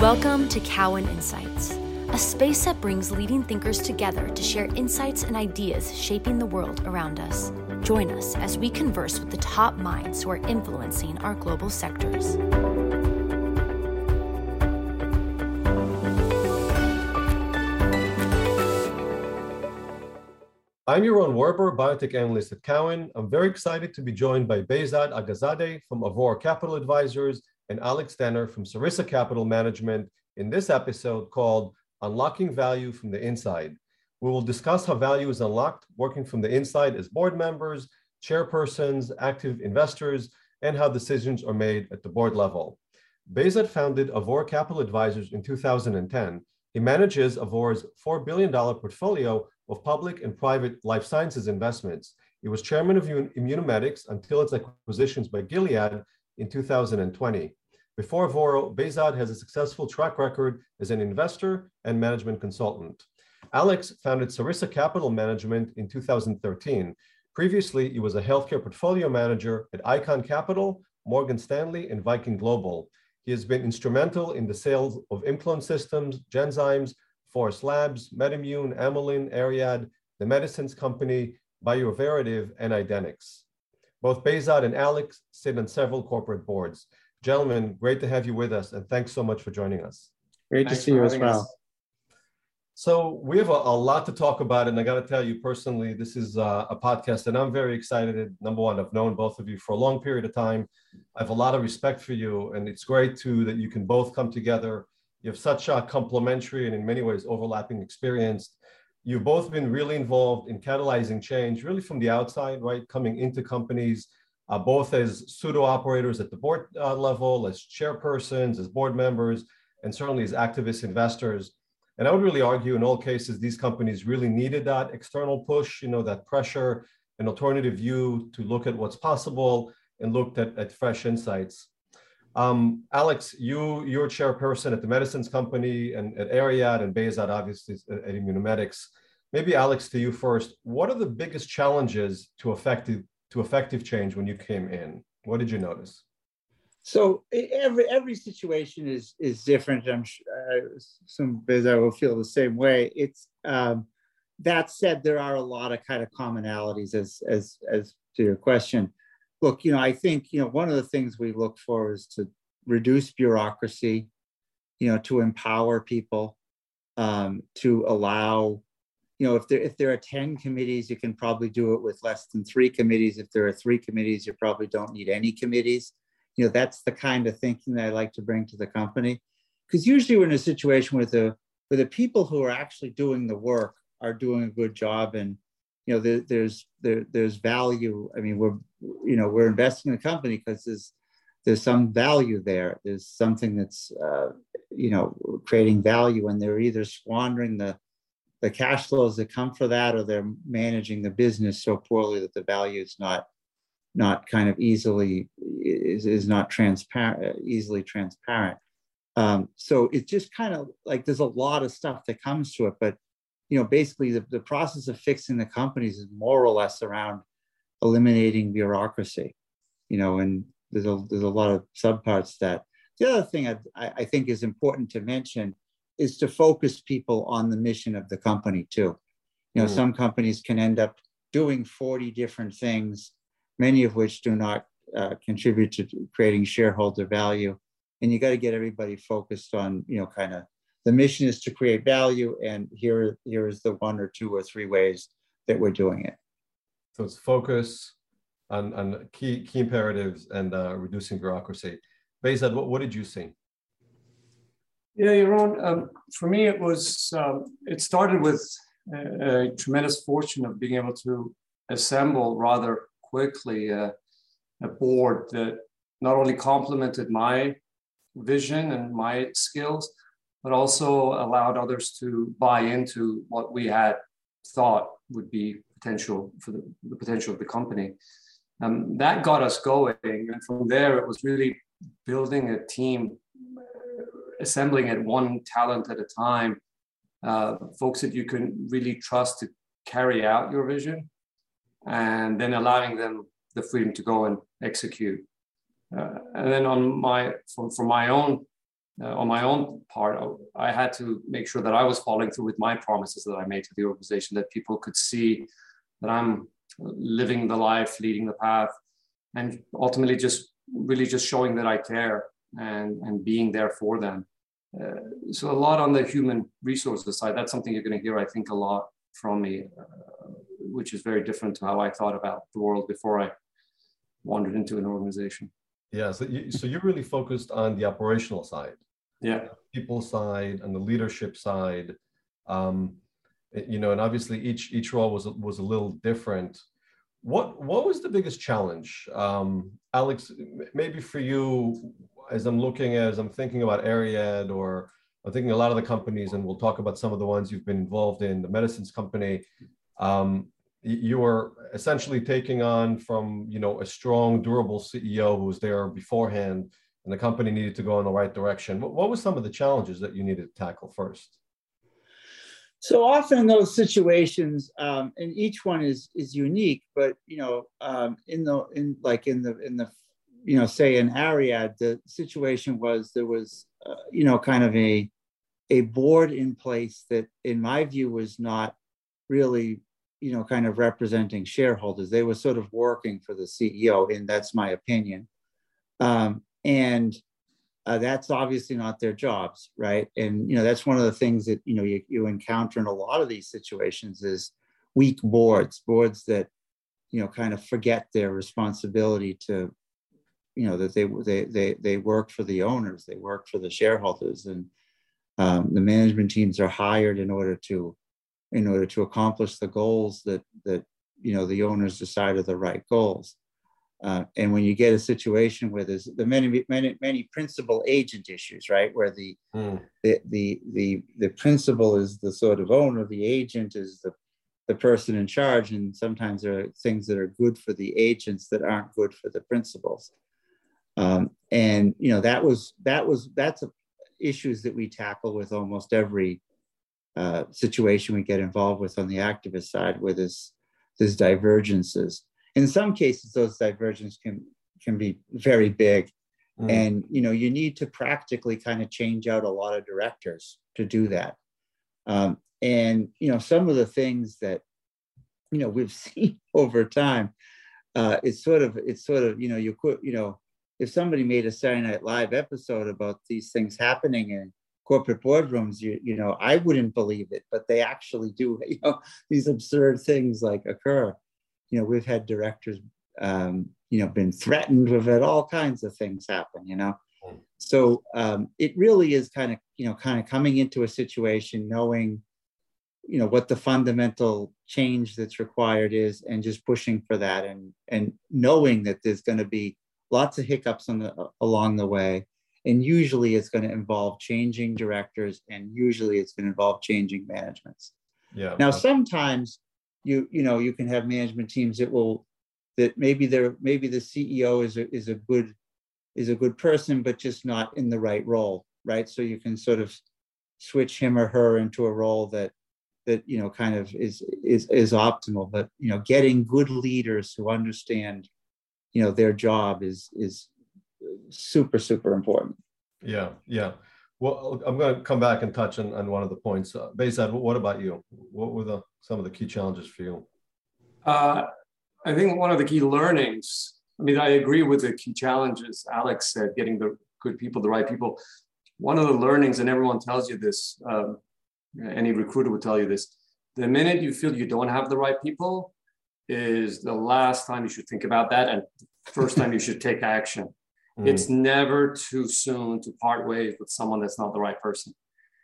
Welcome to Cowen Insights, a space that brings leading thinkers together to share insights and ideas shaping the world around us. Join us as we converse with the top minds who are influencing our global sectors. I'm Yaron Werber, biotech analyst at Cowen. I'm very excited to be joined by Behzad Aghazadeh from Avoro Capital Advisors and Alex Denner from Sarissa Capital Management in this episode called Unlocking Value from the Inside. We will discuss how value is unlocked working from the inside as board members, chairpersons, active investors, and how decisions are made at the board level. Behzad founded Avoro Capital Advisors in 2010. He manages Avoro's $4 billion portfolio of public and private life sciences investments. He was chairman of Immunomedics until its acquisitions by Gilead in 2020. Before Avoro, Behzad has a successful track record as an investor and management consultant. Alex founded Sarissa Capital Management in 2013. Previously, he was a healthcare portfolio manager at Icahn Capital, Morgan Stanley, and Viking Global. He has been instrumental in the sales of ImClone Systems, Genzymes, Forest Labs, MedImmune, Amylin, Ariad, The Medicines Company, Bioverativ, and Idenix. Both Behzad and Alex sit on several corporate boards. Gentlemen, great to have you with us, and thanks so much for joining us. Great thanks to see you as well. Us. So we have a, a, lot to talk about, and I got to tell you personally, this is uh, a podcast, and I'm very excited. Number one, I've known both of you for a long period of time. I have a lot of respect for you, and it's great too that you can both come together. You have such a complementary and in many ways overlapping experience. You've both been really involved in catalyzing change, really from the outside, right? Coming into companies, uh, both as pseudo operators at the board uh, level, as chairpersons, as board members, and certainly as activist investors. And I would really argue in all cases, these companies really needed that external push, you know, that pressure, an alternative view to look at what's possible and looked at, at fresh insights. Um, Alex, you, you're chairperson at the Medicines Company and at Ariad and Behzad, obviously, at, at Immunomedics. Maybe Alex, to you first, what are the biggest challenges to effective, to effective change when you came in? What did you notice? So every every situation is is different. I'm sure uh, some Behzad will feel the same way. It's um, that said, there are a lot of kind of commonalities as as as to your question look, you know, I think, you know, one of the things we look for is to reduce bureaucracy, you know, to empower people, um, to allow, you know, if there if there are 10 committees, you can probably do it with less than three committees. If there are three committees, you probably don't need any committees. You know, that's the kind of thinking that I like to bring to the company. Because usually we're in a situation where the where the people who are actually doing the work are doing a good job and you know there, there's there, there's value i mean we're you know we're investing in the company because there's there's some value there there's something that's uh, you know creating value and they're either squandering the the cash flows that come for that or they're managing the business so poorly that the value is not not kind of easily is, is not transparent easily transparent um, so it's just kind of like there's a lot of stuff that comes to it but you know, basically the, the process of fixing the companies is more or less around eliminating bureaucracy, you know, and there's a, there's a lot of subparts that. The other thing I, I think is important to mention is to focus people on the mission of the company too. You know, mm. some companies can end up doing 40 different things, many of which do not uh, contribute to creating shareholder value. And you got to get everybody focused on, you know, kind of the mission is to create value and here here is the one or two or three ways that we're doing it so it's focus on, on key key imperatives and uh, reducing bureaucracy Behzad, what, what did you see yeah Yaron, um, for me it was um, it started with a, a, tremendous fortune of being able to assemble rather quickly a, a board that not only complemented my vision and my skills but also allowed others to buy into what we had thought would be potential for the, the potential of the company. Um, that got us going. And from there, it was really building a team, assembling it one talent at a time, uh, folks that you can really trust to carry out your vision, and then allowing them the freedom to go and execute. Uh, and then on my, for, for my own uh, on my own part, I had to make sure that I was following through with my promises that I made to the organization, that people could see that I'm living the life, leading the path, and ultimately just really just showing that I care and, and being there for them. Uh, so a lot on the human resources side, that's something you're going to hear, I think, a lot from me, uh, which is very different to how I thought about the world before I wandered into an organization. Yeah, so, you, so you're really focused on the operational side. Yeah. People side and the leadership side. Um, you know and obviously each each role was was a little different. What what was the biggest challenge? Um, alex maybe for you as i'm looking as i'm thinking about ariad or i'm thinking a lot of the companies and we'll talk about some of the ones you've been involved in the medicines company um, you were essentially taking on from you know a strong durable ceo who was there beforehand and the company needed to go in the right direction. What, what were some of the challenges that you needed to tackle first? So often in those situations, um, and each one is is unique, but you know, um, in the in like in the in the you know, say in Ariad, the situation was there was uh, you know kind of a a board in place that, in my view, was not really you know kind of representing shareholders. They were sort of working for the CEO, and that's my opinion. Um, and uh, that's obviously not their jobs right and you know that's one of the things that you know you, you encounter in a lot of these situations is weak boards boards that you know kind of forget their responsibility to you know that they they they, they work for the owners they work for the shareholders and um, the management teams are hired in order to in order to accomplish the goals that that you know the owners decide are the right goals uh, and when you get a situation where there's the many many many principal agent issues, right, where the, mm. the the the the principal is the sort of owner, the agent is the the person in charge, and sometimes there are things that are good for the agents that aren't good for the principals. And you know that was that was that's a, issues that we tackle with almost every uh, situation we get involved with on the activist side, where there's there's divergences. In some cases those divergences can can be very big. Mm. and you know you need to practically kind of change out a lot of directors to do that. Um, and you know some of the things that you know we've seen over time uh, it's sort of it's sort of you know you could you know if somebody made a Saturday Night Live episode about these things happening in corporate boardrooms, you you know I wouldn't believe it, but they actually do. You know these absurd things like occur you know, we've had directors, um, you know, been threatened. We've had all kinds of things happen, you know. Hmm. So um, it really is kind of, you know, kind of coming into a situation knowing, you know, what the fundamental change that's required is, and just pushing for that, and and knowing that there's going to be lots of hiccups on the along the way, and usually it's going to involve changing directors, and usually it's going to involve changing managements. Yeah. Now sometimes you you know you can have management teams that will that maybe they're maybe the CEO is a is a good is a good person, but just not in the right role, right? So you can sort of switch him or her into a role that that you know kind of is is is optimal. But you know, getting good leaders who understand, you know, their job is is super super important. Yeah, yeah. Well, I'm going to come back and touch on, on one of the points. Uh, Behzad, what about you? What were the some of the key challenges for you? Uh, I think one of the key learnings. I mean, I agree with the key challenges. Alex said, getting the good people, the right people. One of the learnings, and everyone tells you this. Um, any recruiter would tell you this. The minute you feel you don't have the right people, is the last time you should think about that, and first time you should take action. Mm. It's never too soon to part ways with someone that's not the right person.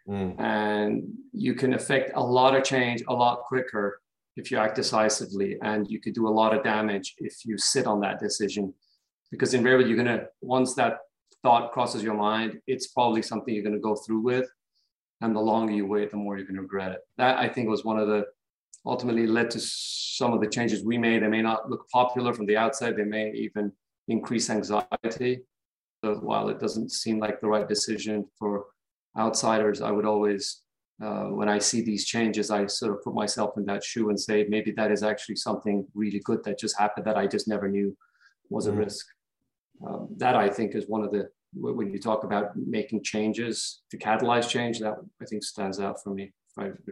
Mm. And you can affect a lot of change a lot quicker if you act decisively. And you could do a lot of damage if you sit on that decision. Because invariably, you're going to, once that thought crosses your mind, it's probably something you're going to go through with. And the longer you wait, the more you're going to regret it. That I think was one of the ultimately led to some of the changes we made. They may not look popular from the outside, they may even increase anxiety. So while it doesn't seem like the right decision for outsiders, I would always, uh, when I see these changes, I sort of put myself in that shoe and say, maybe that is actually something really good that just happened that I just never knew was a mm. risk. Um, that I think is one of the when you talk about making changes to catalyze change, that I think stands out for me.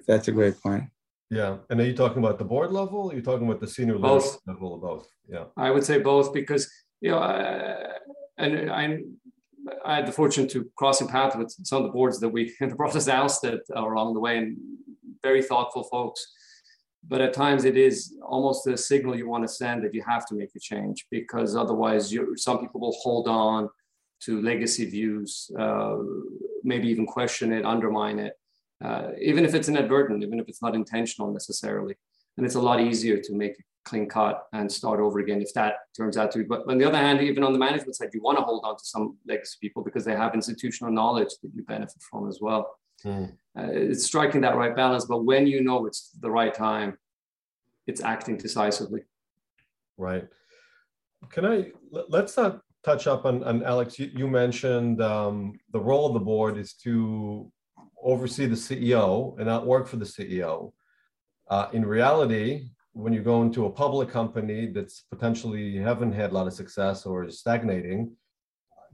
That's a great point. Yeah, and are you talking about the board level? Are you talking about the senior both. level of both? Yeah, I would say both because you know, uh, and I, I had the fortune to crossing paths with some of the boards that we in the process ousted along the way, and very thoughtful folks. But at times, it is almost a signal you want to send that you have to make a change because otherwise, you, some people will hold on to legacy views, uh, maybe even question it, undermine it, uh, even if it's inadvertent, even if it's not intentional necessarily. And it's a lot easier to make a clean cut and start over again if that turns out to be. But on the other hand, even on the management side, you want to hold on to some legacy people because they have institutional knowledge that you benefit from as well. Mm. Uh, it's striking that right balance. But when you know it's the right time, it's acting decisively. Right. Can I let's not touch up on, on Alex? You, you mentioned um, the role of the board is to oversee the CEO and not work for the CEO. Uh, in reality, when you go into a public company that's potentially haven't had a lot of success or is stagnating,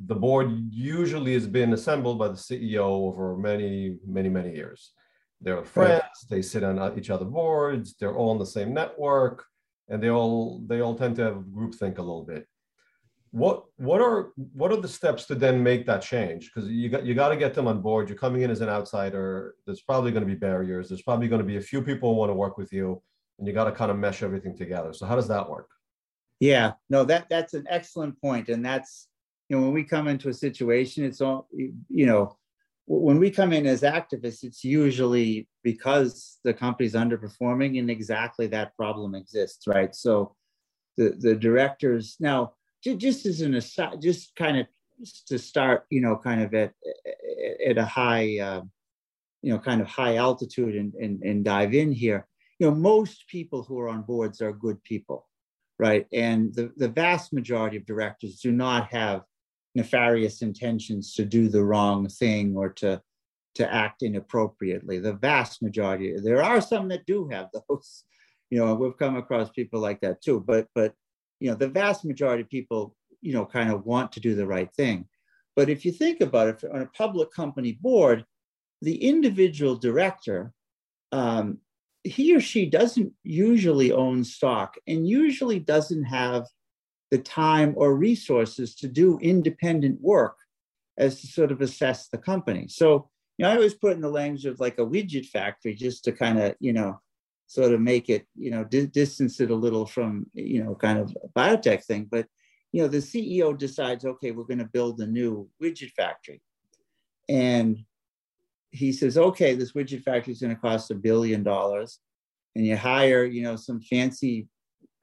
the board usually has been assembled by the CEO over many, many, many years. They're friends. Right. They sit on each other boards. They're all on the same network, and they all they all tend to have groupthink a little bit what what are what are the steps to then make that change? Because you got you got to get them on board. You're coming in as an outsider. There's probably going to be barriers. There's probably going to be a few people who want to work with you and you got to kind of mesh everything together. So how does that work? Yeah. No that that's an excellent point and that's you know when we come into a situation it's all you know when we come in as activists it's usually because the company's underperforming and exactly that problem exists right? So the the directors now just as an aside, just kind of to start, you know, kind of at at a high, uh, you know, kind of high altitude and, and and dive in here. You know, most people who are on boards are good people, right? And the the vast majority of directors do not have nefarious intentions to do the wrong thing or to to act inappropriately. The vast majority. There are some that do have those. You know, we've come across people like that too. But but you know, the vast majority of people, you know, kind of want to do the right thing. But if you think about it, on a public company board, the individual director, um, he or she doesn't usually own stock and usually doesn't have the time or resources to do independent work as to sort of assess the company. So, you know, I always put in the language of like a widget factory just to kind of, you know, sort of make it, you know, di- distance it a little from, you know, kind of biotech thing. But, you know, the CEO decides, okay, we're going to build a new widget factory. And he says, okay, this widget factory is going to cost a billion dollars. And you hire, you know, some fancy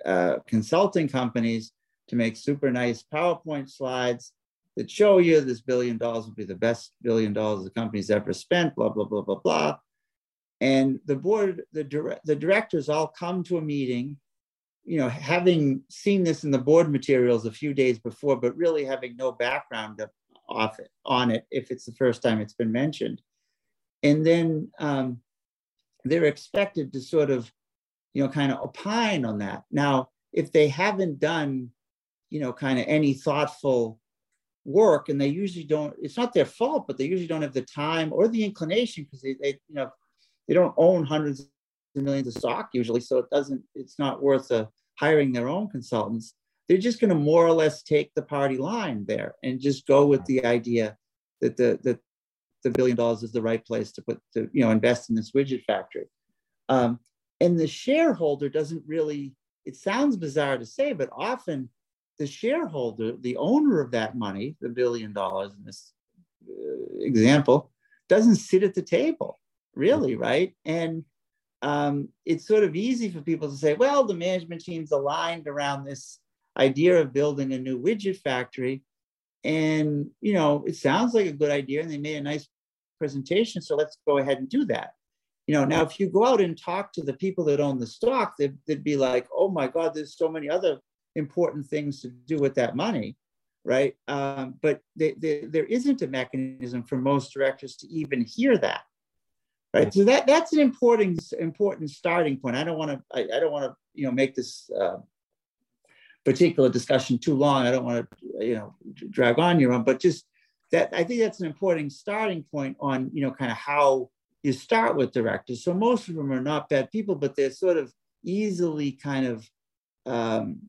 uh, consulting companies to make super nice PowerPoint slides that show you this billion dollars will be the best billion dollars the company's ever spent, blah, blah, blah, blah, blah. And the board, the, dire- the directors all come to a meeting, you know, having seen this in the board materials a few days before, but really having no background of, off it, on it if it's the first time it's been mentioned. And then um, they're expected to sort of, you know, kind of opine on that. Now, if they haven't done, you know, kind of any thoughtful work and they usually don't it's not their fault but they usually don't have the time or the inclination because they, they you know they don't own hundreds of millions of stock usually, so it doesn't. It's not worth uh, hiring their own consultants. They're just going to more or less take the party line there and just go with the idea that the that the billion dollars is the right place to put to you know invest in this widget factory. Um, and the shareholder doesn't really. It sounds bizarre to say, but often the shareholder, the owner of that money, the billion dollars in this uh, example, doesn't sit at the table really, right? And um, it's sort of easy for people to say, well, the management team's aligned around this idea of building a new widget factory. And, you know, it sounds like a good idea and they made a nice presentation. So let's go ahead and do that. You know, now if you go out and talk to the people that own the stock, they'd, they'd be like, oh my God, there's so many other important things to do with that money right? Um, but they, they, there isn't a mechanism for most directors to even hear that right. So that that's an important important starting point. I don't want to I, I, don't want to you know make this uh, particular discussion too long. I don't want to you know drag on your own but just that I think that's an important starting point on, you know, kind of how you start with directors. So most of them are not bad people, but they're sort of easily kind of, um,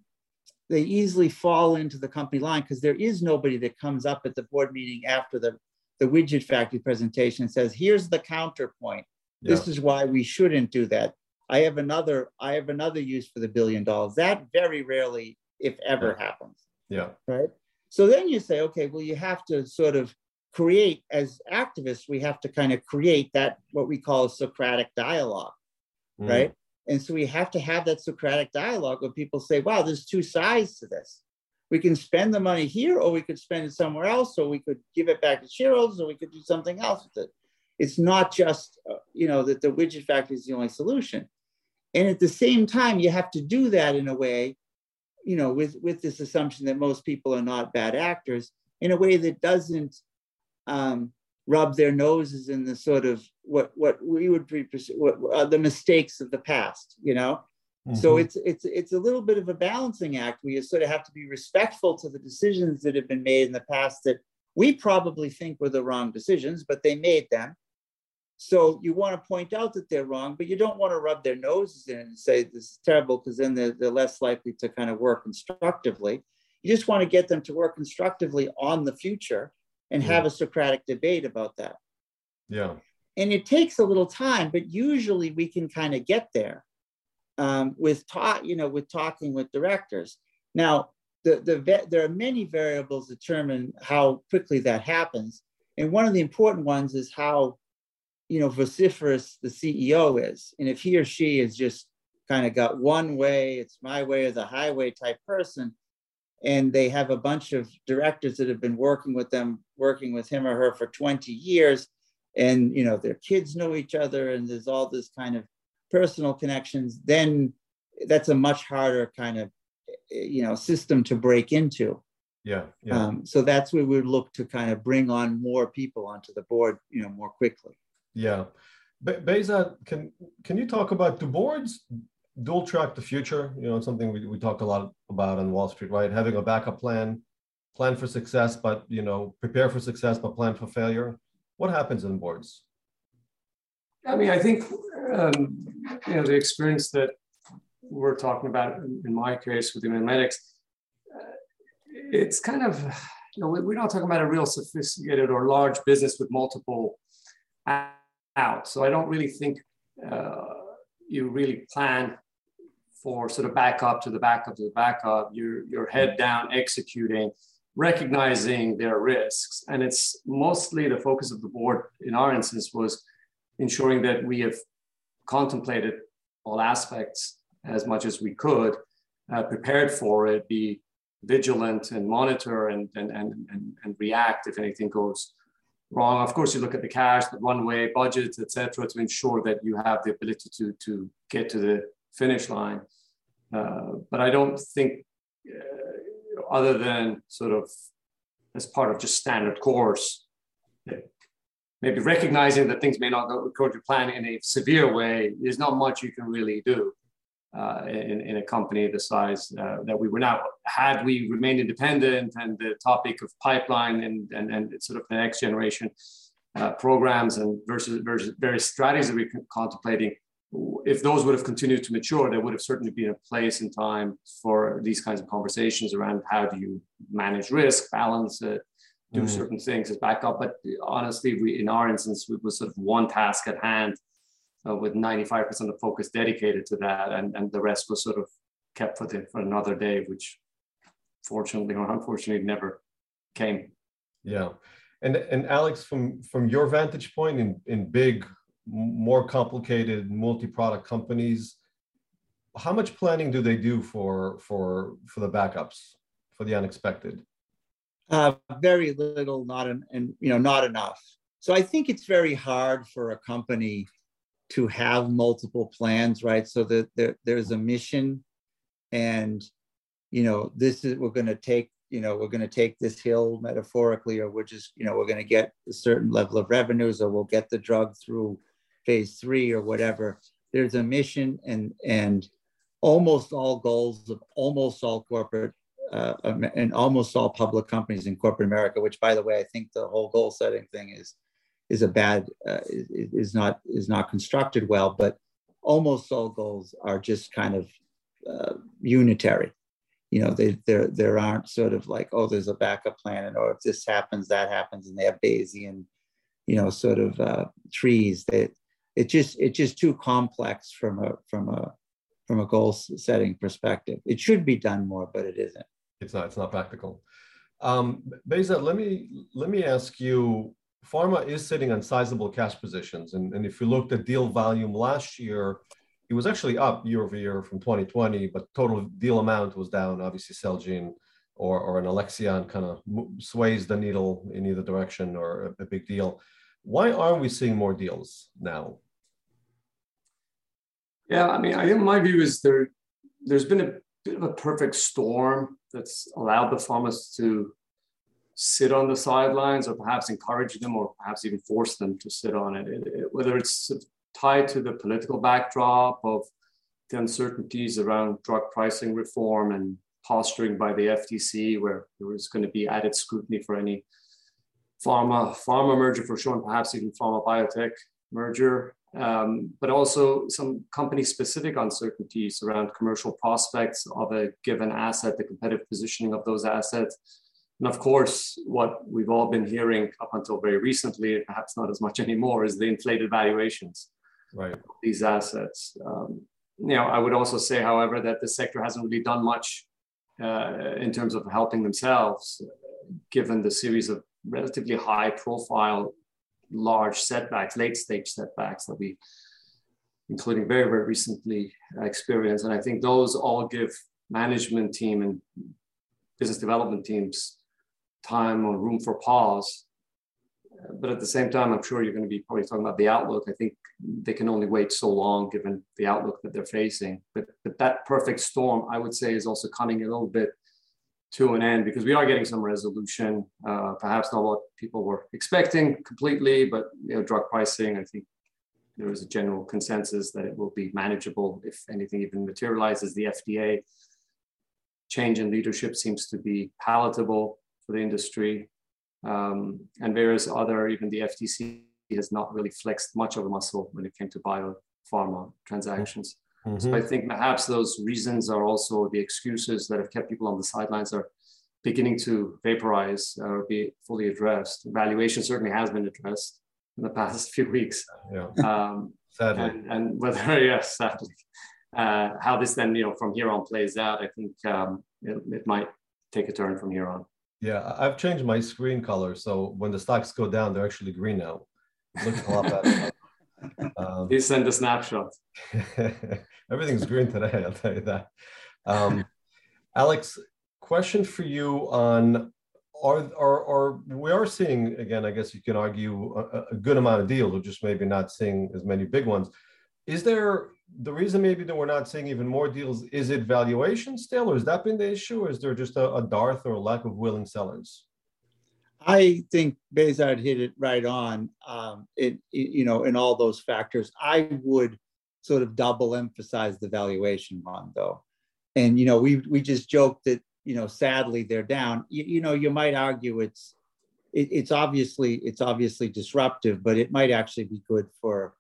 they easily fall into the company line because there is nobody that comes up at the board meeting after the, the widget factory presentation says, here's the counterpoint. Yeah. This is why we shouldn't do that. I have another, I have another use for the billion dollars. That very rarely, if ever, yeah. happens. Yeah. Right. So then you say, okay, well, you have to sort of create, as activists, we have to kind of create that, what we call a Socratic dialogue, mm. right? And so we have to have that Socratic dialogue where people say, wow, there's two sides to this. We can spend the money here, or we could spend it somewhere else, or we could give it back to shareholders, or we could do something else with it. It's not just, uh, you know, that the widget factory is the only solution. And at the same time, you have to do that in a way you know, with, with this assumption that most people are not bad actors in a way that doesn't um, rub their noses in the sort of what, what we would be, what, uh, the mistakes of the past, you know? Mm-hmm. So it's, it's, it's a little bit of a balancing act where you sort of have to be respectful to the decisions that have been made in the past that we probably think were the wrong decisions, but they made them. So you want to point out that they're wrong, but you don't want to rub their noses in and say this is terrible because then they're, they're less likely to kind of work constructively. You just want to get them to work constructively on the future and yeah. have a Socratic debate about that. Yeah. And it takes a little time, but usually we can kind of get there um, with talk, you know, with talking with directors. Now, the, the there are many variables determine how quickly that happens. And one of the important ones is how you know, vociferous the CEO is. And if he or she is just kind of got one way, it's my way or the highway type person, and they have a bunch of directors that have been working with them, working with him or her for 20 years, and you know, their kids know each other, and there's all this kind of personal connections, then that's a much harder kind of you know system to break into. Yeah. yeah. Um, so that's where we look to kind of bring on more people onto the board, you know, more quickly. Yeah. Be- Behzad, can can you talk about do boards dual track the future? You know, something we, we talked a lot about on Wall Street, right? Having a backup plan, plan for success, but you know, prepare for success, but plan for failure. What happens in boards? I mean, I think um, you know the experience that we're talking about in my case with the Immunomedics, uh, it's kind of you know we're not talking about a real sophisticated or large business with multiple out. So I don't really think uh, you really plan for sort of backup to the backup to the backup. You're, you're head down executing, recognizing their risks. And it's mostly the focus of the board in our instance was ensuring that we have contemplated all aspects as much as we could, uh, prepared for it, be vigilant and monitor and, and, and, and, and react if anything goes wrong. Of course, you look at the cash, the runway, budgets, etc., to ensure that you have the ability to to get to the finish line. Uh, but I don't think, uh, other than sort of as part of just standard course, maybe recognizing that things may not go according to plan in a severe way, there's not much you can really do uh, in, in a company the size uh, that we were now. Had we remained independent and the topic of pipeline and, and, and sort of the next generation uh, programs and versus, versus various strategies that we're contemplating, if those would have continued to mature, there would have certainly been a place and time for these kinds of conversations around how do you manage risk, balance it, do mm. certain things as backup. But honestly, we in our instance, it was sort of one task at hand uh, with 95% of focus dedicated to that, and, and the rest was sort of kept for, the, for another day, which fortunately or unfortunately never came. Yeah. And, and Alex, from, from your vantage point in, in big, more complicated multi-product companies, how much planning do they do for, for, for the backups, for the unexpected? Uh, very little, not and you know, not enough. So I think it's very hard for a company to have multiple plans, right? So that there, there's a mission and, you know, this is, we're going to take, you know, we're going to take this hill metaphorically, or we're just, you know, we're going to get a certain level of revenues, or we'll get the drug through phase three or whatever. There's a mission and, and almost all goals of almost all corporate uh, and almost all public companies in corporate America, which by the way, I think the whole goal setting thing is is a bad uh, is, is not is not constructed well. But almost all goals are just kind of uh, unitary. You know, they there there aren't sort of like oh, there's a backup plan, and or oh, if this happens, that happens, and they have Bayesian, you know, sort of uh, trees. That it just it's just too complex from a from a from a goal setting perspective. It should be done more, but it isn't. It's not. It's not practical. Um, Behzad, let me let me ask you. Pharma is sitting on sizable cash positions, and, and if you looked at deal volume last year, it was actually up year over year from 2020, but total deal amount was down. Obviously, Celgene or, or an Alexion kind of sways the needle in either direction or a, a big deal. Why aren't we seeing more deals now? Yeah, I mean, I think my view is there. There's been a bit of a perfect storm that's allowed the pharmas to sit on the sidelines, or perhaps encourage them, or perhaps even force them to sit on it. it, it whether it's tied to the political backdrop of the uncertainties around drug pricing reform and posturing by the FTC, where there was going to be added scrutiny for any pharma pharma merger for sure, and perhaps even pharma biotech merger um, but also some company specific uncertainties around commercial prospects of a given asset, the competitive positioning of those assets. And of course, what we've all been hearing up until very recently, perhaps not as much anymore, is the inflated valuations right. of these assets. Um, you know, I would also say, however, that the sector hasn't really done much uh, in terms of helping themselves, given the series of relatively high profile large setbacks, late stage setbacks that we, including very, very recently experienced. And I think those all give management team and business development teams time or room for pause. But at the same time, I'm sure you're going to be probably talking about the outlook. I think they can only wait so long given the outlook that they're facing. But, but that perfect storm, I would say, is also coming a little bit to an end because we are getting some resolution, uh, perhaps not what people were expecting completely, but you know, drug pricing, I think there is a general consensus that it will be manageable if anything even materializes. The FDA change in leadership seems to be palatable for the industry. Um, and various other, even the FTC has not really flexed much of a muscle when it came to biopharma transactions. Mm-hmm. So I think perhaps those reasons are also the excuses that have kept people on the sidelines are beginning to vaporize or be fully addressed. Valuation certainly has been addressed in the past few weeks. Yeah. Um, sadly. And, and, whether, yes, sadly. Uh, how this then, you know, from here on plays out, I think um, it, it might take a turn from here on. Yeah, I've changed my screen color. So when the stocks go down, they're actually green now. Looks a lot better. Um, Please send a snapshot. everything's green today, I'll tell you that. Um, Alex, question for you on are, are, are we are seeing again i guess you can argue a, a, good amount of deals we're just maybe not seeing as many big ones is there the reason maybe that we're not seeing even more deals is it valuation still or has that been the issue or is there just a, a dearth or a lack of willing sellers I think Behzad hit it right on. Um, it, it, you know, in all those factors, I would sort of double emphasize the valuation one though. And you know, we we just joked that you know, sadly they're down. You, you know, you might argue it's it, it's obviously it's obviously disruptive, but it might actually be good for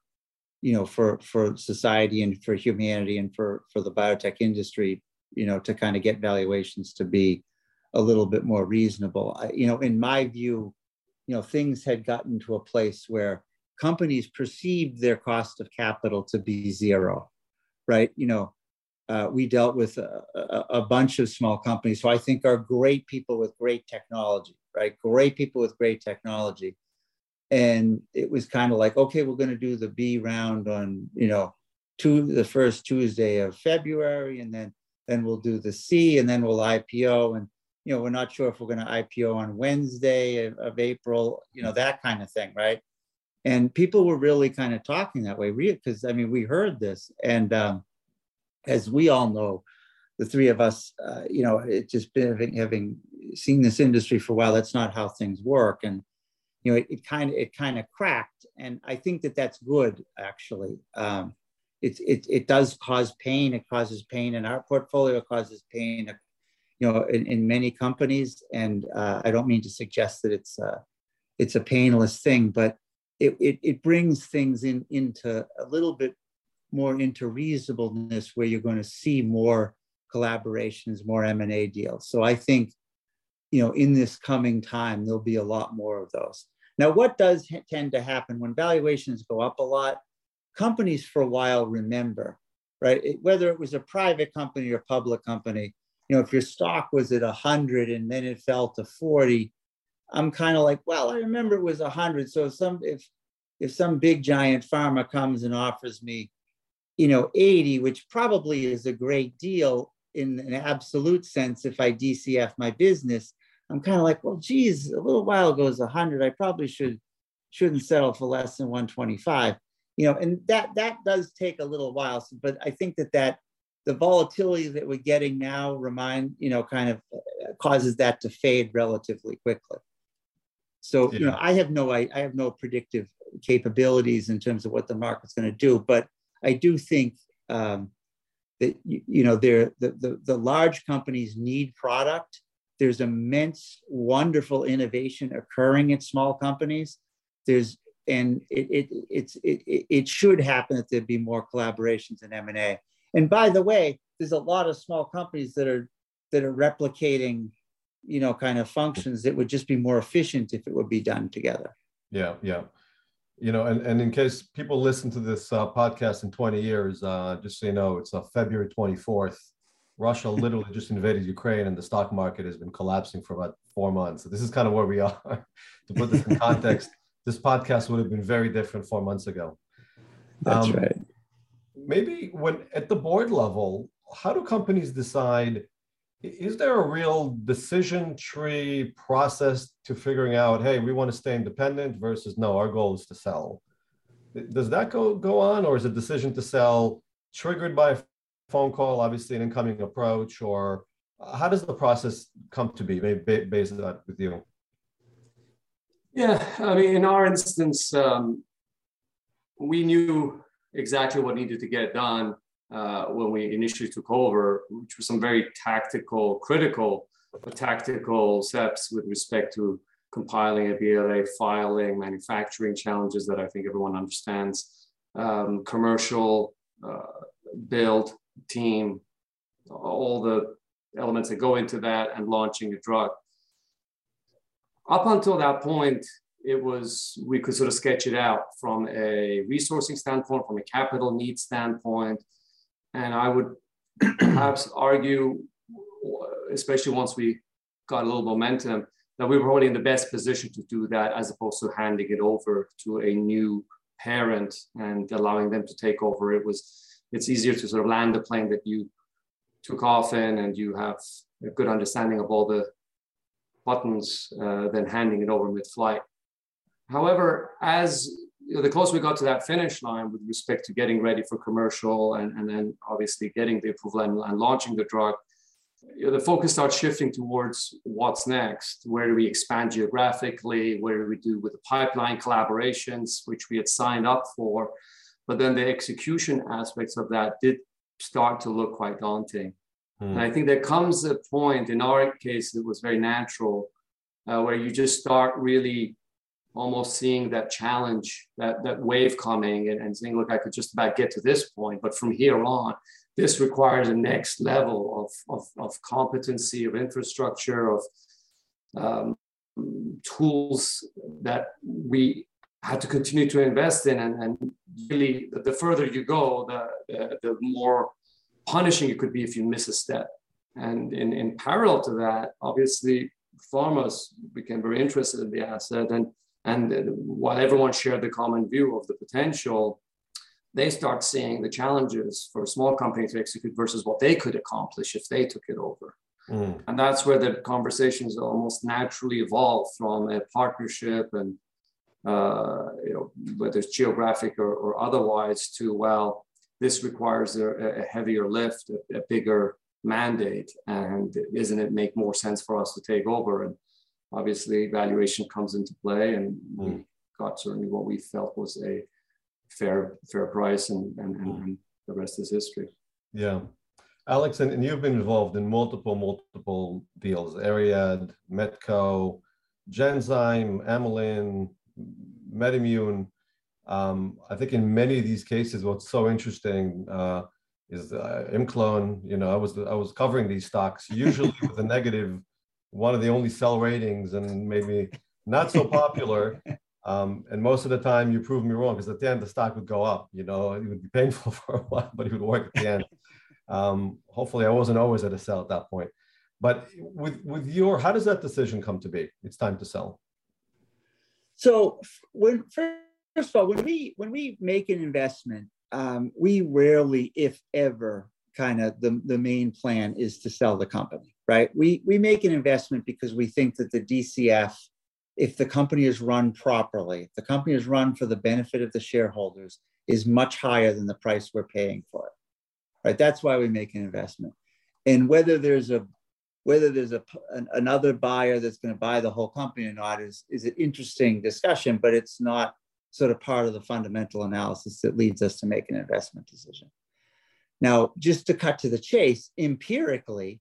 you know for for society and for humanity and for for the biotech industry. You know, to kind of get valuations to be a little bit more reasonable. I, you know, in my view, you know, things had gotten to a place where companies perceived their cost of capital to be zero, right? You know, uh, we dealt with a, a, a, bunch of small companies who I think are great people with great technology, right? Great people with great technology. And it was kind of like, okay, we're going to do the B round on, you know, to the first Tuesday of February, and then then we'll do the C, and then we'll IPO. And you know, we're not sure if we're going to IPO on Wednesday of, of April, you know, that kind of thing, right? And people were really kind of talking that way, because I mean, we heard this, and um, as we all know, the three of us, uh, you know, it just been having, having, seen this industry for a while. That's not how things work, and you know, it kind of it kind of cracked, and I think that that's good actually. Um, it, it, it does cause pain. It causes pain in our portfolio. Causes pain you know, in, in many companies. And uh, I don't mean to suggest that it's a, it's a painless thing, but it, it, it brings things in into a little bit more into reasonableness where you're going to see more collaborations, more M&A deals. So I think, you know, in this coming time, there'll be a lot more of those. Now, what does tend to happen when valuations go up a lot? Companies for a while remember, right? It, whether it was a private company or public company, you know, if your stock was at 100 and then it fell to 40, I'm kind of like, well, I remember it was 100. So if some if if some big giant pharma comes and offers me, you know, 80, which probably is a great deal in an absolute sense if I DCF my business, I'm kind of like, well, geez, a little while ago was 100. I probably should shouldn't settle for less than 125. You know, and that that does take a little while. So, but I think that that the volatility that we're getting now remind you know kind of uh, causes that to fade relatively quickly. So yeah. you know, I have no I, I have no predictive capabilities in terms of what the market's going to do, but I do think um, that you know there the, the the large companies need product there's immense, wonderful innovation occurring at small companies. There's and it it it's it, it should happen that there'd be more collaborations in M&A. And by the way, there's a lot of small companies that are that are replicating, you know, kind of functions that would just be more efficient if it would be done together. Yeah, yeah. You know, and, and in case people listen to this uh, podcast in 20 years, uh, just so you know, it's uh, February 24th, Russia literally just invaded Ukraine and the stock market has been collapsing for about four months. So this is kind of where we are. to put this in context, this podcast would have been very different four months ago. That's um, right. Maybe when at the board level, how do companies decide? Is there a real decision tree process to figuring out, hey, we want to stay independent versus no, our goal is to sell? Does that go go on, or is a decision to sell triggered by a phone call, obviously an incoming approach, or how does the process come to be maybe based on that with you? Yeah, I mean, in our instance, um, we knew exactly what needed to get done uh, when we initially took over, which was some very tactical, critical, but tactical steps with respect to compiling a BLA, filing, manufacturing challenges that I think everyone understands, um, commercial uh, build, team, all the elements that go into that, and launching a drug. Up until that point, it was we could sort of sketch it out from a resourcing standpoint, from a capital need standpoint, and I would perhaps argue, especially once we got a little momentum, that we were probably in the best position to do that as opposed to handing it over to a new parent and allowing them to take over. It was it's easier to sort of land a plane that you took off in and you have a good understanding of all the buttons uh, than handing it over mid-flight. However, as you know, the closer we got to that finish line with respect to getting ready for commercial and, and then obviously getting the approval and, and launching the drug, you know, the focus starts shifting towards what's next. Where do we expand geographically? What do we do with the pipeline collaborations, which we had signed up for? But then the execution aspects of that did start to look quite daunting. Mm. And I think there comes a point, in our case, it was very natural, uh, where you just start really almost seeing that challenge, that, that wave coming and, and saying, look, I could just about get to this point, but from here on, this requires a next level of, of, of competency, of infrastructure, of um, tools that we had to continue to invest in. And, and really, the further you go, the, the, the more punishing it could be if you miss a step. And in, in parallel to that, obviously, pharmas became very interested in the asset. And, and while everyone shared the common view of the potential, they start seeing the challenges for a small company to execute versus what they could accomplish if they took it over. Mm. And that's where the conversations almost naturally evolve from a partnership and uh, you know, whether it's geographic or, or, otherwise, to well, this requires a, a heavier lift, a, a, bigger mandate, and isn't it make more sense for us to take over? And obviously, valuation comes into play, and mm. we got certainly what we felt was a fair fair price, and and, and, and the rest is history. Yeah. Alex, and, and you've been involved in multiple, multiple deals, Ariad, Metco, Genzyme, Amylin, MedImmune. Um, I think in many of these cases, what's so interesting uh, is uh, Imclone. You know, I was I was covering these stocks usually with a negative, one of the only sell ratings, and maybe not so popular. Um, and most of the time, you prove me wrong because at the end the stock would go up. You know, it would be painful for a while, but it would work at the end. Um, hopefully, I wasn't always at a sell at that point. But with with your, how does that decision come to be? It's time to sell. So when first of all, when we when we make an investment, um, we rarely, if ever, kind of the, the main plan is to sell the company, right? We we make an investment because we think that the DCF, if the company is run properly, if the company is run for the benefit of the shareholders, is much higher than the price we're paying for it. Right? That's why we make an investment. And whether there's a whether there's a, an, another buyer that's going to buy the whole company or not is, is an interesting discussion, but it's not sort of part of the fundamental analysis that leads us to make an investment decision. Now, just to cut to the chase, empirically,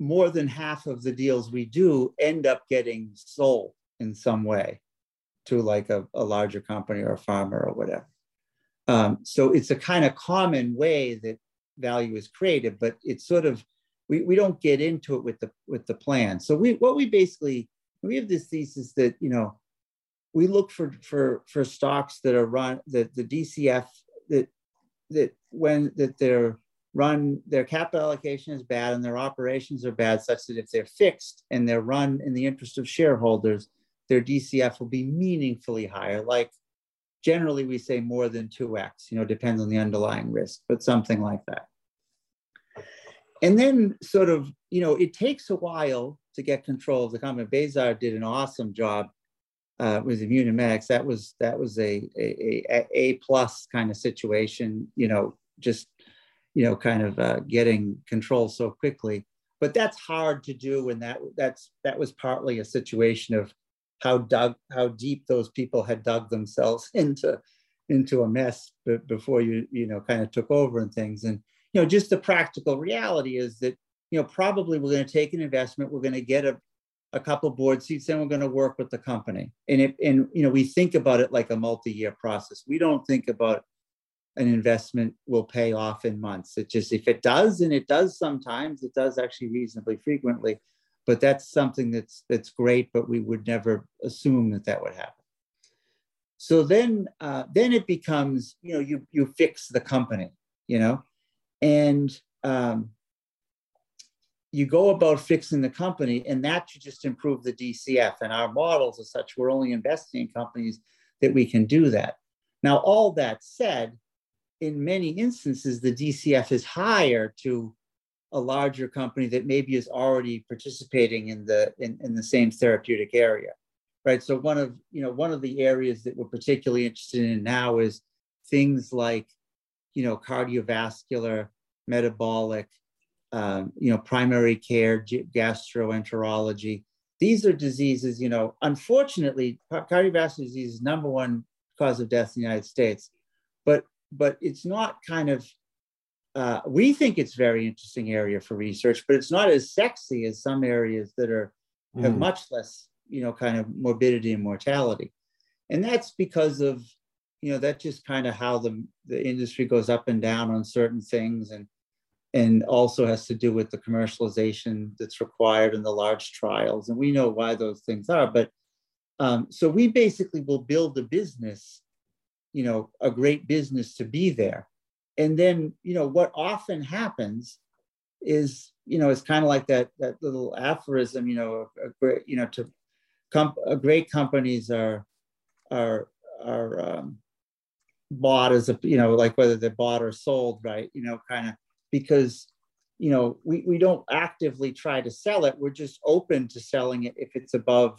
more than half of the deals we do end up getting sold in some way to like a, a larger company or a pharma or whatever. Um, so it's a kind of common way that value is created, but it's sort of we, we don't get into it with the with the plan. So we what we basically we have this thesis that you know we look for for for stocks that are run that the DCF that that when that they're run their capital allocation is bad and their operations are bad such that if they're fixed and they're run in the interest of shareholders their dcf will be meaningfully higher like generally we say more than 2x you know depends on the underlying risk but something like that and then sort of, you know, it takes a while to get control of the company. Behzad did an awesome job uh, with Immunomedics. That was that was a, a, a, a plus kind of situation, you know, just, you know, kind of uh, getting control so quickly. But that's hard to do. And that that's that was partly a situation of how dug how deep those people had dug themselves into into a mess before you you know kind of took over and things and you know, just the practical reality is that, you know, probably we're going to take an investment, we're going to get a, a couple board seats, then we're going to work with the company. And it, and you know, we think about it like a multi-year process. We don't think about an investment will pay off in months. It just if it does, and it does sometimes, it does actually reasonably frequently. But that's something that's that's great. But we would never assume that that would happen. So then, uh, then it becomes you know you you fix the company. You know, and um, you go about fixing the company and that should just improve the dcf and our models as such we're only investing in companies that we can do that now all that said in many instances the dcf is higher to a larger company that maybe is already participating in the in, in the same therapeutic area right so one of you know one of the areas that we're particularly interested in now is things like you know, cardiovascular, metabolic, um, you know, primary care, gastroenterology. These are diseases, you know, unfortunately, cardiovascular disease is number one cause of death in the United States, but but it's not kind of uh, we think it's very interesting area for research, but it's not as sexy as some areas that are have mm. much less, you know, kind of morbidity and mortality, and that's because of you know that's just kind of how the the industry goes up and down on certain things and and also has to do with the commercialization that's required in the large trials and we know why those things are but um, so we basically will build a business you know a great business to be there. And then you know what often happens is you know it's kind of like that that little aphorism you know a, a great you know to comp, a great companies are are are um, bought as a you know like whether they're bought or sold right? You know kind of because you know we, we don't actively try to sell it. We're just open to selling it if it's above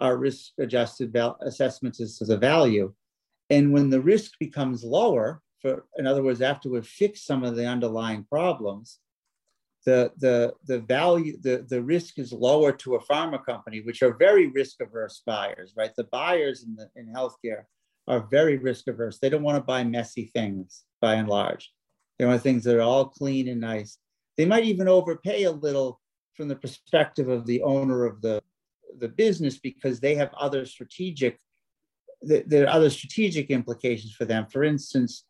our risk adjusted val- assessments as the value and when the risk becomes lower for in other words after we've fixed some of the underlying problems the the the value the the risk is lower to a pharma company which are very risk averse buyers right the buyers in the in healthcare are very risk averse. They don't want to buy messy things by and large. They want things that are all clean and nice. they might even overpay a little from the perspective of the owner of the the business because they have other strategic there are other strategic implications for them. For instance,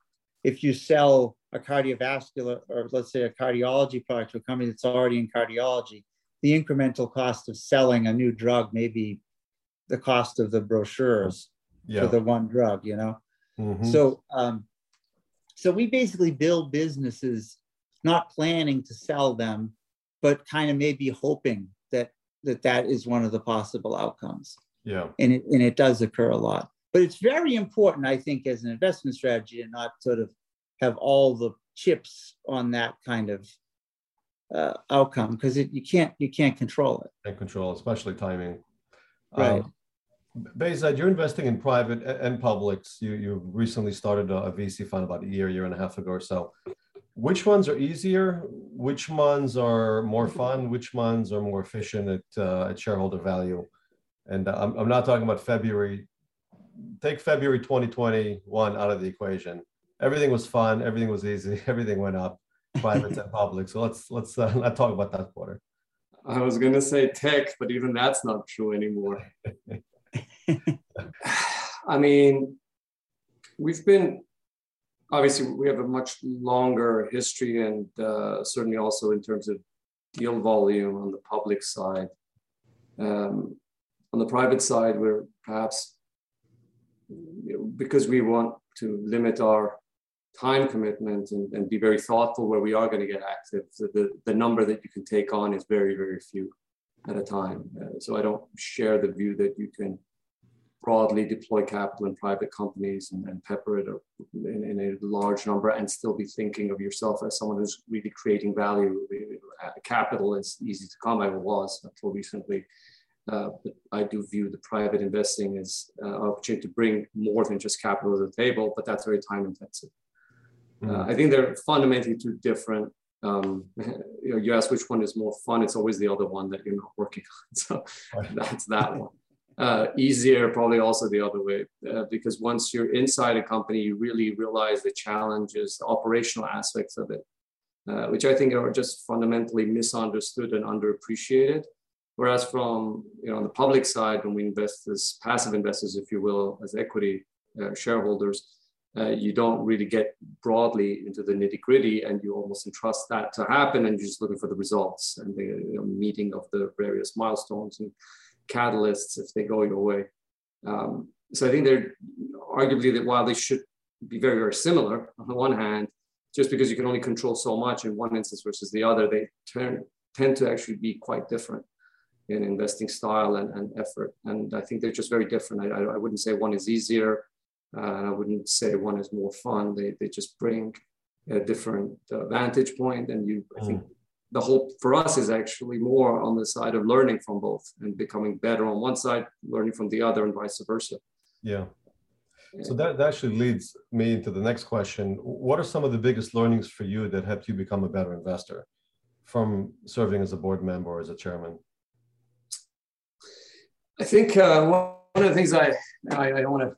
if you sell a cardiovascular or let's say a cardiology product to a company that's already in cardiology, the incremental cost of selling a new drug may be the cost of the brochures yeah. for the one drug, you know? Mm-hmm. So, um, so we basically build businesses not planning to sell them, but kind of maybe hoping that that that is one of the possible outcomes. Yeah. And it, and it does occur a lot. But it's very important, I think, as an investment strategy to not sort of have all the chips on that kind of uh, outcome because you can't you can't control it. Can't control, especially timing. Right. Um, Behzad, you're investing in private and publics. You you recently started a, a VC fund about a year, year and a half ago or so. Which ones are easier? Which ones are more fun? Which ones are more efficient at, uh, at shareholder value? And uh, I'm, I'm not talking about February. Take February 2021 out of the equation. Everything was fun. Everything was easy. Everything went up, private and public. So let's let's uh, not talk about that quarter. I was gonna say tech, but even that's not true anymore. I mean, we've been obviously we have a much longer history, and uh, certainly also in terms of deal volume on the public side. Um, on the private side, we're perhaps you know, because we want to limit our time commitment and, and be very thoughtful where we are going to get active. The, the number that you can take on is very, very few at a time. Uh, so I don't share the view that you can broadly deploy capital in private companies and, and pepper it in, in, a large number and still be thinking of yourself as someone who's really creating value. Capital is easy to come. I was until recently. Uh, but I do view the private investing as an uh, opportunity to bring more than just capital to the table, but that's very time intensive. Mm-hmm. Uh, I think they're fundamentally two different. Um, you know, you ask which one is more fun. It's always the other one that you're not working on. So that's that one uh, easier, probably also the other way, uh, because once you're inside a company, you really realize the challenges, the operational aspects of it, uh, which I think are just fundamentally misunderstood and underappreciated. Whereas from you know on the public side, when we invest as passive investors, if you will, as equity uh, shareholders, uh, you don't really get broadly into the nitty gritty, and you almost entrust that to happen, and you're just looking for the results and the you know, meeting of the various milestones and catalysts if they go your way. Um, so I think they're arguably that while they should be very, very similar on the one hand, just because you can only control so much in one instance versus the other, they turn, tend to actually be quite different in investing style and, and effort. And I think they're just very different. I, I wouldn't say one is easier. Uh, I wouldn't say one is more fun. They, they just bring a different uh, vantage point and you, I think, mm the hope for us is actually more on the side of learning from both and becoming better on one side, learning from the other, and vice versa. Yeah. So that, that actually leads me into the next question. What are some of the biggest learnings for you that helped you become a better investor from serving as a board member or as a chairman? I think uh, one of the things I, I, I don't want to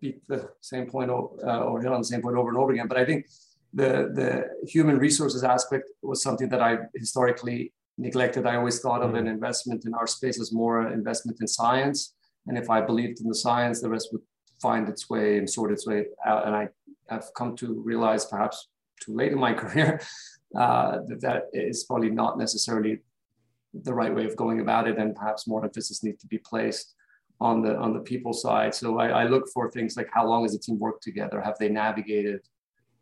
beat the same point uh, or hit on the same point over and over again, but I think the, the human resources aspect was something that I historically neglected. I always thought of an mm. investment in our space as more an investment in science. And if I believed in the science, the rest would find its way and sort its way out. And I have come to realize, perhaps too late in my career, uh, that that is probably not necessarily the right way of going about it. And perhaps more emphasis needs to be placed on the on the people side. So I, I look for things like how long has the team worked together? Have they navigated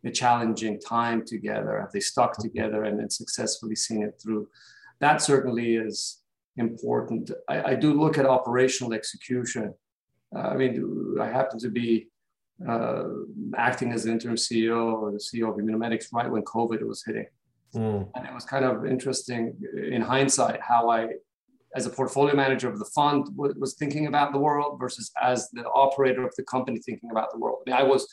a challenging time together? Have they stuck together and then successfully seen it through? That certainly is important. I, I do look at operational execution. Uh, I mean, I happen to be uh, acting as interim CEO or the CEO of Immunomedics right when COVID was hitting. Mm. And it was kind of interesting in hindsight how I, as a portfolio manager of the fund, was thinking about the world versus as the operator of the company thinking about the world. I, mean, I was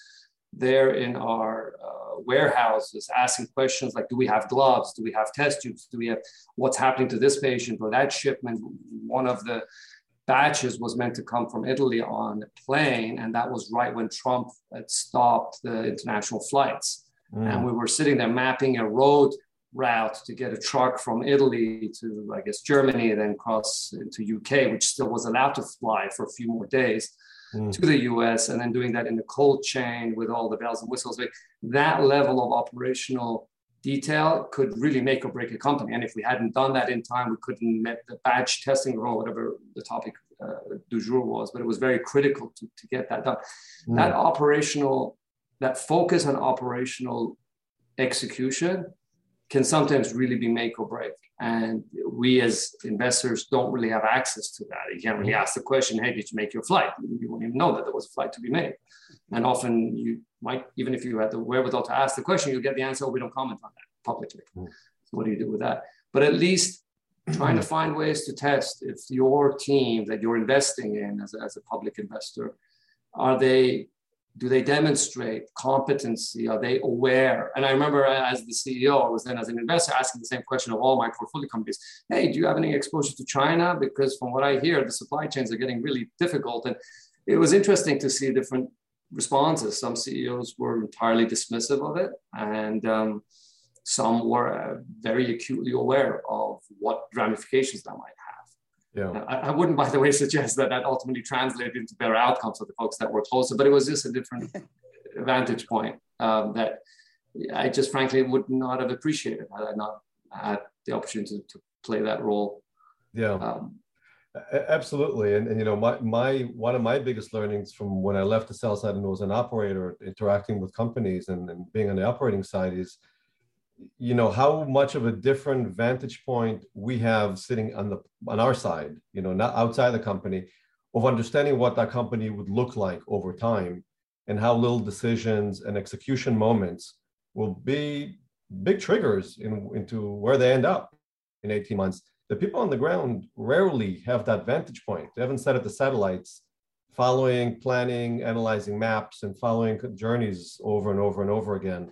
there in our uh, warehouses asking questions like do we have gloves do we have test tubes do we have what's happening to this patient or that shipment one of the batches was meant to come from italy on a plane and that was right when trump had stopped the international flights mm. and we were sitting there mapping a road route to get a truck from Italy to, I guess, Germany, then cross into UK, which still was allowed to fly for a few more days mm. to the US, and then doing that in the cold chain with all the bells and whistles. That level of operational detail could really make or break a company. And if we hadn't done that in time, we couldn't met the batch testing or whatever the topic uh, du jour was. But it was very critical to, to get that done. Mm. That operational, that focus on operational execution can sometimes really be make or break. And we as investors don't really have access to that. You can't really ask the question, hey, did you make your flight? You won't even know that there was a flight to be made. And often you might, even if you had the wherewithal to ask the question, you'll get the answer, oh, we don't comment on that publicly. Hmm. So what do you do with that? But at least trying to find ways to test if your team that you're investing in as a, as a public investor, are they do they demonstrate competency? Are they aware? And I remember as the CEO, I was then as an investor asking the same question of all my portfolio companies. Hey, do you have any exposure to China? Because from what I hear, the supply chains are getting really difficult. And it was interesting to see different responses. Some CEOs were entirely dismissive of it, and um, some were uh, very acutely aware of what ramifications that might yeah. I, I, wouldn't, by the way, suggest that that ultimately translated into better outcomes for the folks that were closer, but it was just a different vantage point um, that I just frankly would not have appreciated had I not had the opportunity to, to play that role. Yeah. Um, Absolutely, and, and you know, my my one of my biggest learnings from when I left the sell side and was an operator, interacting with companies and, and being on the operating side is you know how much of a different vantage point we have sitting on the on our side you know not outside the company of understanding what that company would look like over time and how little decisions and execution moments will be big triggers in, into where they end up in 18 months. The people on the ground rarely have that vantage point. They haven't set at the satellites following planning analyzing maps and following journeys over and over and over again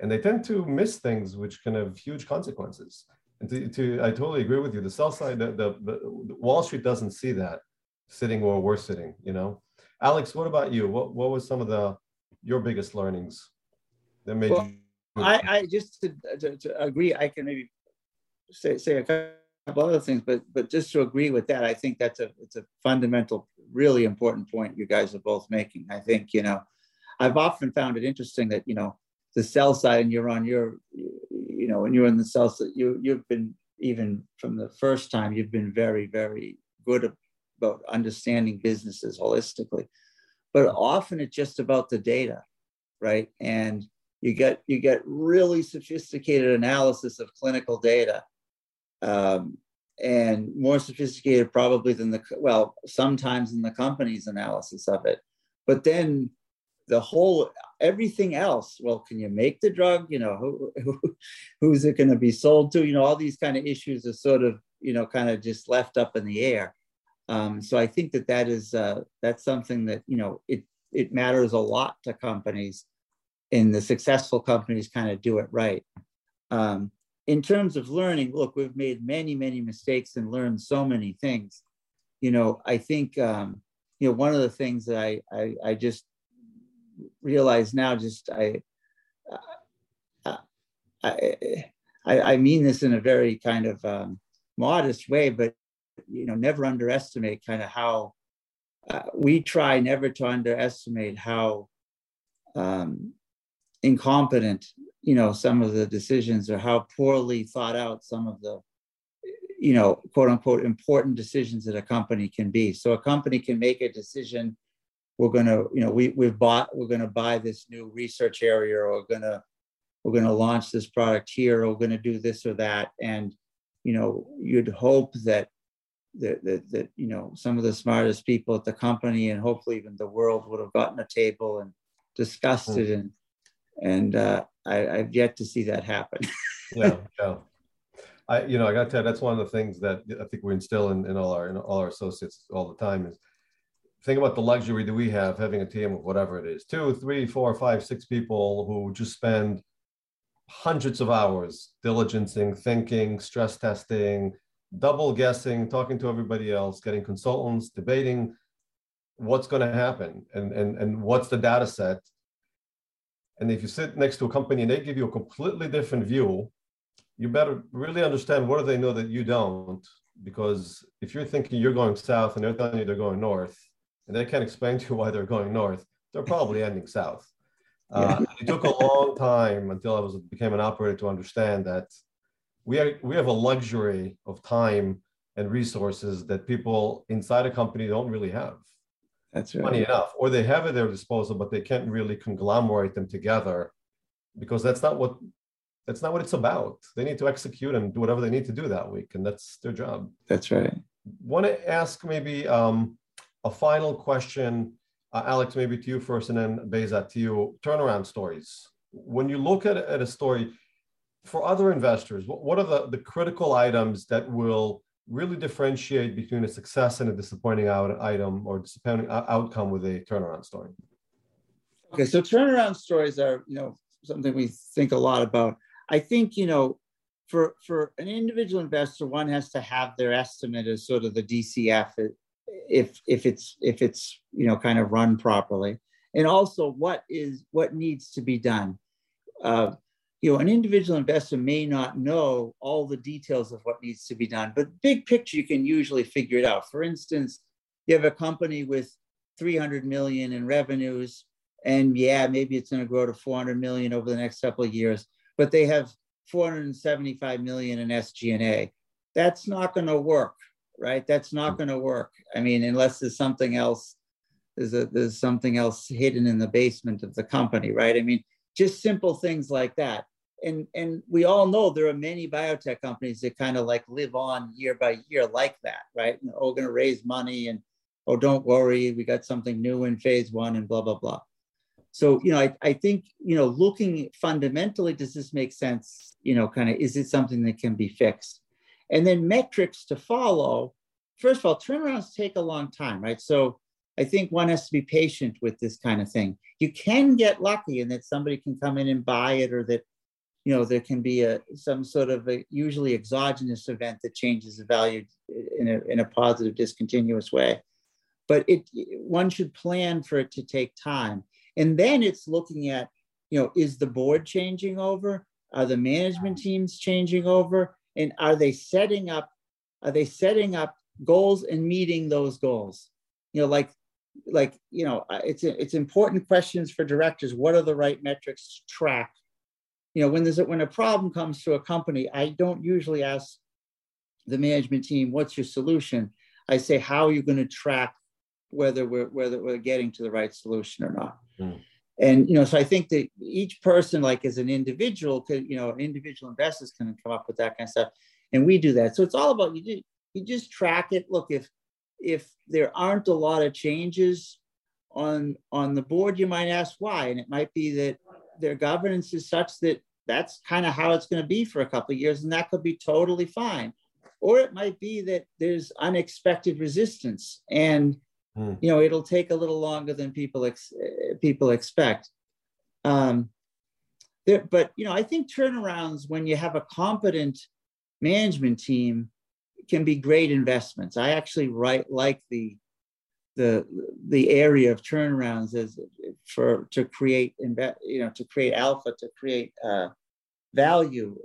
and they tend to miss things which can have huge consequences. And to, to I totally agree with you. The sell side, the, the, the, Wall Street doesn't see that sitting where we're sitting. You know, Alex, what about you? What what was some of the your biggest learnings that made well, you? I, I just to, to, to, agree. I can maybe say say a couple other things, but but just to agree with that, I think that's a it's a fundamental, really important point you guys are both making. I think you know, I've often found it interesting that you know the sell side and you're on your you know when you're in the sell side you you've been even from the first time you've been very very good about understanding businesses holistically. But often it's just about the data right? And you get you get really sophisticated analysis of clinical data um, and more sophisticated probably than the well sometimes in the company's analysis of it. But then the whole everything else. Well can you make the drug? You know who, who who's it going to be sold to? You know all these kind of issues are sort of you know kind of just left up in the air. Um, so i think that that is uh, that's something that you know it it matters a lot to companies and the successful companies kind of do it right. Um, in terms of learning look we've made many many mistakes and learned so many things. You know i think um, you know one of the things that i i, I just realize now just I, uh, I, I, I mean this in a very kind of um, modest way, but you know, never underestimate kind of how uh, we try never to underestimate how um, incompetent, you know, some of the decisions or how poorly thought out some of the, you know, quote unquote important decisions that a company can be. So a company can make a decision we're going to, you know, we, we've bought, we're going to buy this new research area or we're going to, we're going to launch this product here or we're going to do this or that. And, you know, you'd hope that, that, that, that, you know, some of the smartest people at the company and hopefully even the world would have gotten a table and discussed mm. it. And, and uh, I, I've yet to see that happen. yeah, yeah. I, you know, I got to tell you, that's one of the things that I think we instill in, in all our in all our associates all the time is think about the luxury that we have having a team of whatever it is two three four five six people who just spend hundreds of hours diligencing thinking stress testing double guessing talking to everybody else getting consultants debating what's going to happen and, and and what's the data set and if you sit next to a company and they give you a completely different view you better really understand what do they know that you don't. Because if you're thinking you're going south and they're telling you they're going north, and they can't explain to you why they're going north, they're probably ending south. Uh, it took a long time until I was became an operator to understand that we are, we have a luxury of time and resources that people inside a company don't really have. That's right. Funny enough, or they have at their disposal, but they can't really conglomerate them together because that's not what that's not what it's about. They need to execute and do whatever they need to do that week, and that's their job. That's right. Want to ask maybe um, a final question, uh, Alex, maybe to you first, and then Behzad to you. Turnaround stories. When you look at, at a story for other investors, what, what are the, the critical items that will really differentiate between a success and a disappointing out, item or disappointing outcome with a turnaround story? Okay, so turnaround stories are, you know, something we think a lot about. I think, you know, for for an individual investor, one has to have their estimate as sort of the DCF if if it's if it's you know kind of run properly, and also what is what needs to be done. Uh, you know, an individual investor may not know all the details of what needs to be done, but big picture, you can usually figure it out. For instance, you have a company with 300 million in revenues, and yeah, maybe it's going to grow to 400 million over the next couple of years, but they have 475 million in SG&A. That's not going to work, right? That's not mm. going to work. I mean, unless there's something else, there's a, there's something else hidden in the basement of the company, right? I mean, just simple things like that. And, and we all know there are many biotech companies that kind of like live on year by year like that, right? And, oh, going to raise money and, oh, don't worry, we got something new in phase one and blah, blah, blah. So, you know, I, I think, you know, looking fundamentally, does this make sense? You know, kind of, is it something that can be fixed? And then metrics to follow. First of all, turnarounds take a long time, right? So I think one has to be patient with this kind of thing. You can get lucky in that somebody can come in and buy it, or that you know there can be a some sort of a usually exogenous event that changes the value in a in a positive discontinuous way. But it one should plan for it to take time, and then it's looking at you know is the board changing over, are the management teams changing over, and are they setting up are they setting up goals and meeting those goals? You know, like like you know it's it's important questions for directors what are the right metrics to track you know when there's a, when a problem comes to a company i don't usually ask the management team what's your solution i say how are you going to track whether we're whether we're getting to the right solution or not mm. And you know so i think that each person like as an individual could you know individual investors can come up with that kind of stuff and we do that so it's all about you do, you just track it look if if there aren't a lot of changes on on the board, you might ask why, and it might be that their governance is such that that's kind of how it's going to be for a couple of years, and that could be totally fine. Or it might be that there's unexpected resistance, and hmm. you know it'll take a little longer than people ex- people expect. Um, there, but you know, I think turnarounds when you have a competent management team can be great investments. I actually write like the the the area of turnarounds as for to create you know to create alpha to create uh, value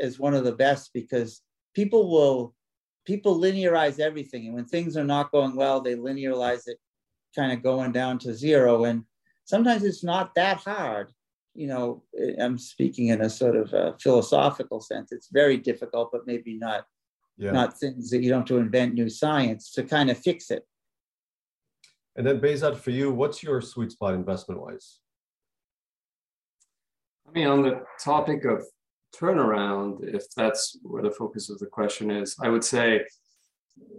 as one of the best because people will people linearize everything and when things are not going well they linearize it kind of going down to zero and sometimes it's not that hard you know eh, i'm speaking in a sort of a philosophical sense it's very difficult but maybe not yeah. not things that you don't have to invent new science to kind of fix it. And then Behzad, for you, what's your sweet spot investment wise? I mean, on the topic of turnaround, if that's where the focus of the question is, I would say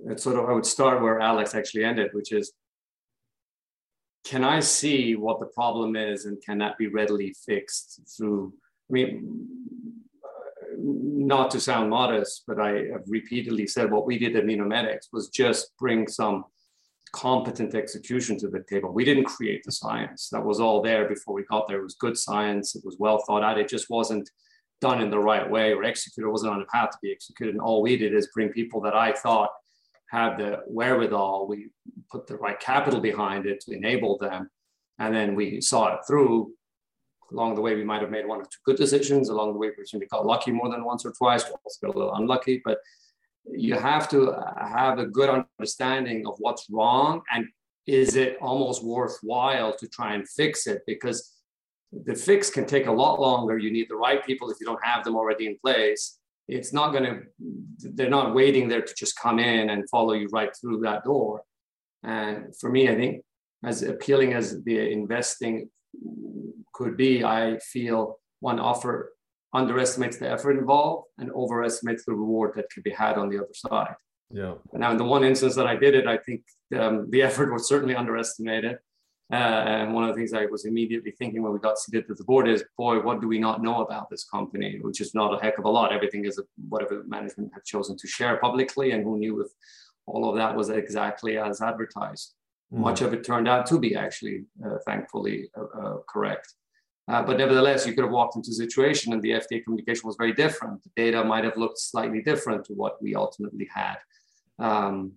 it's sort of I would start where Alex actually ended, which is can I see what the problem is and can that be readily fixed through I mean not to sound modest, but I have repeatedly said what we did at Immunomedics was just bring some competent execution to the table. We didn't create the science. That was all there before we got there. It was good science. It was well thought out. It just wasn't done in the right way or executed. Wasn't on a path to be executed. And all we did is bring people that I thought had the wherewithal. We put the right capital behind it to enable them. And then we saw it through along the way, we might have made one or two good decisions. Along the way, we got lucky more than once or twice. We also got a little unlucky, but you have to have a good understanding of what's wrong and is it almost worthwhile to try and fix it because the fix can take a lot longer you need the right people if you don't have them already in place it's not going to they're not waiting there to just come in and follow you right through that door and for me i think as appealing as the investing could be i feel one offer underestimates the effort involved and overestimates the reward that could be had on the other side. Yeah. Now, in the one instance that I did it, I think um, the effort was certainly underestimated. Uh, and one of the things I was immediately thinking when we got seated at the board is, boy, what do we not know about this company? Which is not a heck of a lot. Everything is a, whatever management had chosen to share publicly, and who knew if all of that was exactly as advertised. Mm. Much of it turned out to be actually, uh, thankfully, uh, uh correct. Uh, but nevertheless, you could have walked into a situation and the FDA communication was very different. The data might have looked slightly different to what we ultimately had. Um,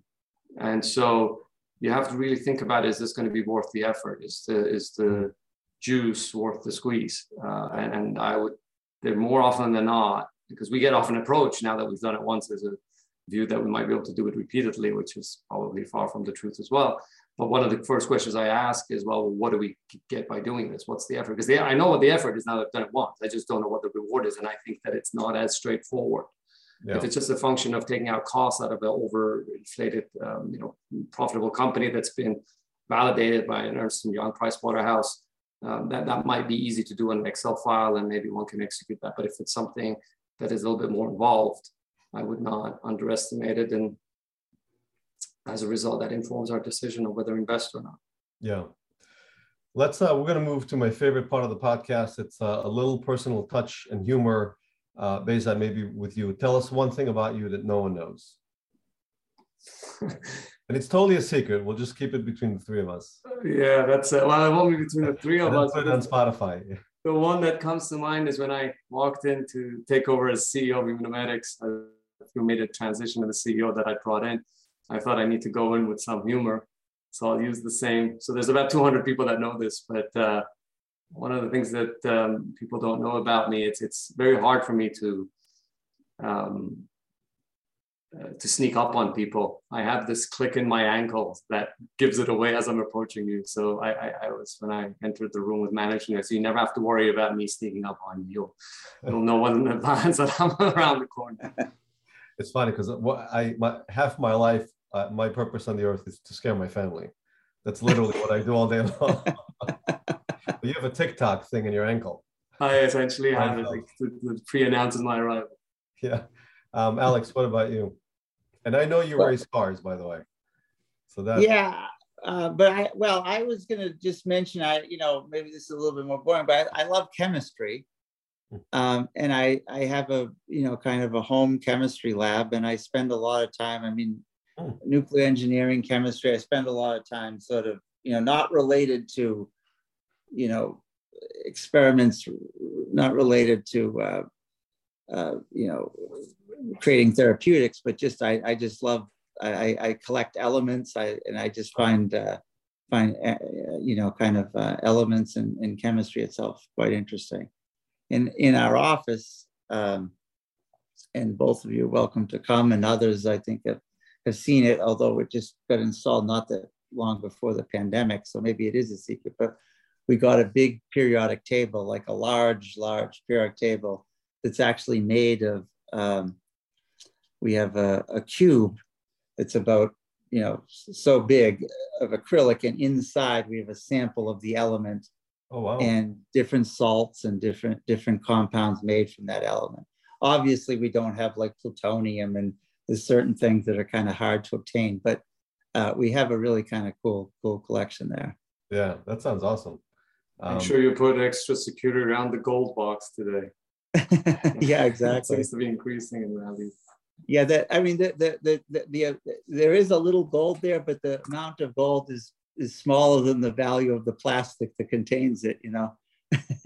and so you have to really think about is this going to be worth the effort? Is the, is the juice worth the squeeze? Uh, and, and, I would, they're more often than not, because we get often approached now that we've done it once, there's a view that we might be able to do it repeatedly, which is probably far from the truth as well. But one of the first questions I ask is, well, what do we get by doing this? What's the effort? Because I know what the effort is now that I've done it once. I just don't know what the reward is. And I think that it's not as straightforward. Yeah. If it's just a function of taking out costs out of an overinflated, um, you know, profitable company that's been validated by an Ernst & Young Price Waterhouse, um, that, that might be easy to do in an Excel file and maybe one can execute that. But if it's something that is a little bit more involved, I would not underestimate it. And as a result, that informs our decision of whether to invest or not. Yeah. Let's, uh, we're going to move to my favorite part of the podcast. It's uh, a little personal touch and humor. Uh, maybe with you. Tell us one thing about you that no one knows. and it's totally a secret. We'll just keep it between the three of us. Yeah, that's uh, well, it won't be between the three of us. Put it on Spotify. The one that comes to mind is when I walked in to take over as CEO of Immunomedics. I made a transition to the CEO that I brought in I thought I need to go in with some humor. So I'll use the same. So there's about 200 people that know this, but uh, one of the things that um, people don't know about me, it's it's very hard for me to um, uh, to sneak up on people. I have this click in my ankle that gives it away as I'm approaching you. So I, I, I was when I entered the room with management, so you never have to worry about me sneaking up on you. You'll, you'll know in advance that I'm around the corner. It's funny because what I my, half my life uh, my purpose on the earth is to scare my family. That's literally what I do all day long. You have a TikTok thing in your ankle. I essentially have it to, pre-announces my arrival. Yeah. Um, Alex, what about you? And I know you well, raise cars, by the way. So that. Yeah. Uh, but I, well, I was going to just mention, I, you know, maybe this is a little bit more boring, but I, I love chemistry. Hmm. Um, and I, I have a, you know, kind of a home chemistry lab and I spend a lot of time, I mean, Hmm. nuclear engineering, chemistry. I spend a lot of time sort of, you know, not related to, you know, experiments, not related to, uh, uh, you know, creating therapeutics, but just I, I just love I, I collect elements. I and I just find uh, find uh, you know kind of uh, elements in, in chemistry itself quite interesting. In in our office, um, and both of you are welcome to come, and others I think have have seen it, although it just got installed not that long before the pandemic. So maybe it is a secret, but we got a big periodic table, like a large, large periodic table that's actually made of, um, we have a, a cube that's about, you know, so big of acrylic and inside we have a sample of the element oh, wow. and different salts and different, different compounds made from that element. Obviously we don't have like plutonium and there's certain things that are kind of hard to obtain, but uh, we have a really kind of cool, cool collection there. Yeah, that sounds awesome. Um, I'm sure you put extra security around the gold box today. yeah, exactly. seems to be increasing in value. Yeah, that I mean, the the, the the, the uh, there is a little gold there, but the amount of gold is is smaller than the value of the plastic that contains it. You know.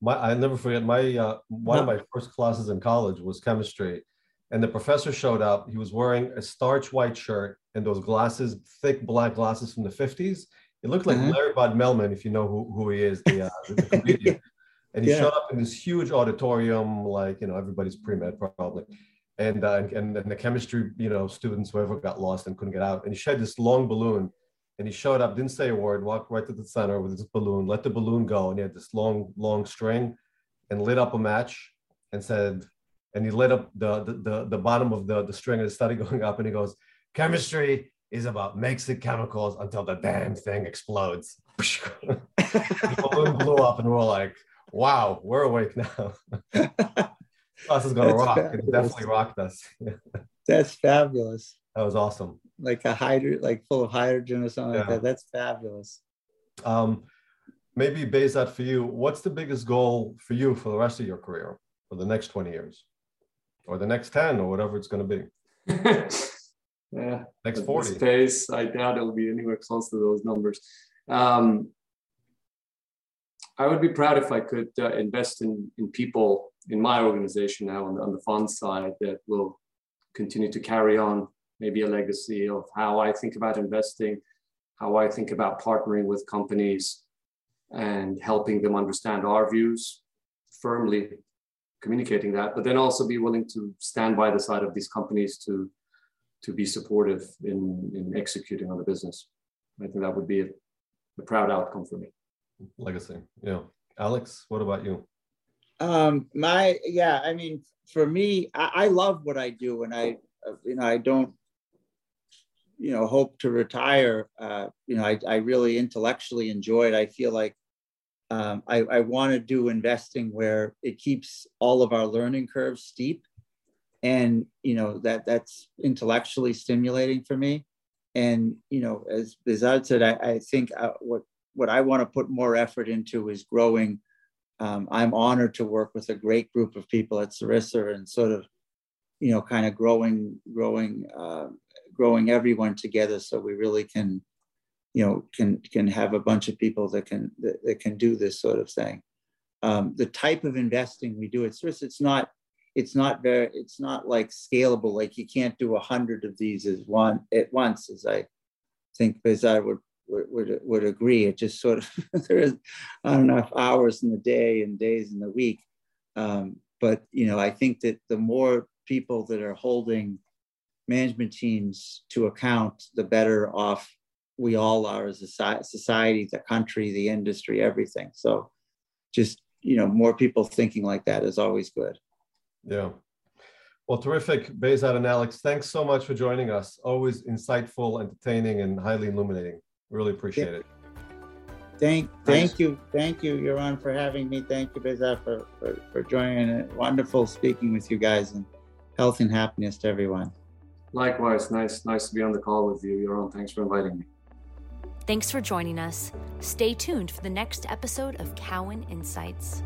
my I never forget my uh, one of my first classes in college was chemistry, and the professor showed up. He was wearing a starch white shirt and those glasses, thick black glasses from the 50s. He looked like uh-huh. Larry Bud Melman, if you know who, who he is, the, uh, the comedian. and he yeah. showed up in this huge auditorium, like you know everybody's pre med probably, and, uh, and and the chemistry you know students whoever got lost and couldn't get out, and he shed this long balloon, and he showed up, didn't say a word, walked right to the center with his balloon, let the balloon go, and he had this long long string, and lit up a match, and said, and he lit up the the the, the bottom of the the string, and it started going up, and he goes, chemistry is about makes the chemicals until the damn thing explodes. the balloon blew up, and we're like wow, we're awake now. Us is gonna rock. Fabulous. It definitely rocked us. That's fabulous. That was awesome. Like a hydrogen, like full of hydrogen or something yeah. like that. That's fabulous. Um, maybe Behzad for you, what's the biggest goal for you for the rest of your career for the next 20 years? Or the next 10 or whatever it's gonna be? yeah. Next 40. Space, I doubt it'll be anywhere close to those numbers. Um, I would be proud if I could uh, invest in, in people in my organization now on the, on the fund side that will continue to carry on maybe a legacy of how I think about investing, how I think about partnering with companies and helping them understand our views, firmly communicating that, but then also be willing to stand by the side of these companies to, to be supportive in, in executing on the business. I think that would be a, a proud outcome for me legacy. Yeah. Alex, what about you? Um, my yeah, I mean, for me, I, I love what I do, and I, you know, I don't, you know, hope to retire. Uh, you know, I, I really intellectually enjoy it. I feel like um, I, I want to do investing where it keeps all of our learning curves steep, and you know that that's intellectually stimulating for me. And you know, as Behzad said, I, I think uh, what what I want to put more effort into is growing. Um, I'm honored to work with a great group of people at Sarissa and sort of, you know, kind of growing, growing, uh, growing everyone together so we really can, you know, can can have a bunch of people that can that, that can do this sort of thing. Um, the type of investing we do at Sarissa, it's not it's not very it's not like scalable. Like you can't do a hundred of these as one at once, as I think would would, would, would agree. It just sort of, there is not enough hours in the day and days in the week. Um, but, you know, I think that the more people that are holding management teams to account, the better off we all are as a society, the country, the industry, everything. So just, you know, more people thinking like that is always good. Yeah. Well, terrific, Behzad and Alex. Thanks so much for joining us. Always insightful, entertaining, and highly illuminating. Really appreciate yeah. it. Thank, thank you, thank you, Yaron, for having me. Thank you, Behzad, for, for, for joining. It. Wonderful speaking with you guys, and health and happiness to everyone. Likewise, nice, nice to be on the call with you, Yaron. Thanks for inviting me. Thanks for joining us. Stay tuned for the next episode of Cowen Insights.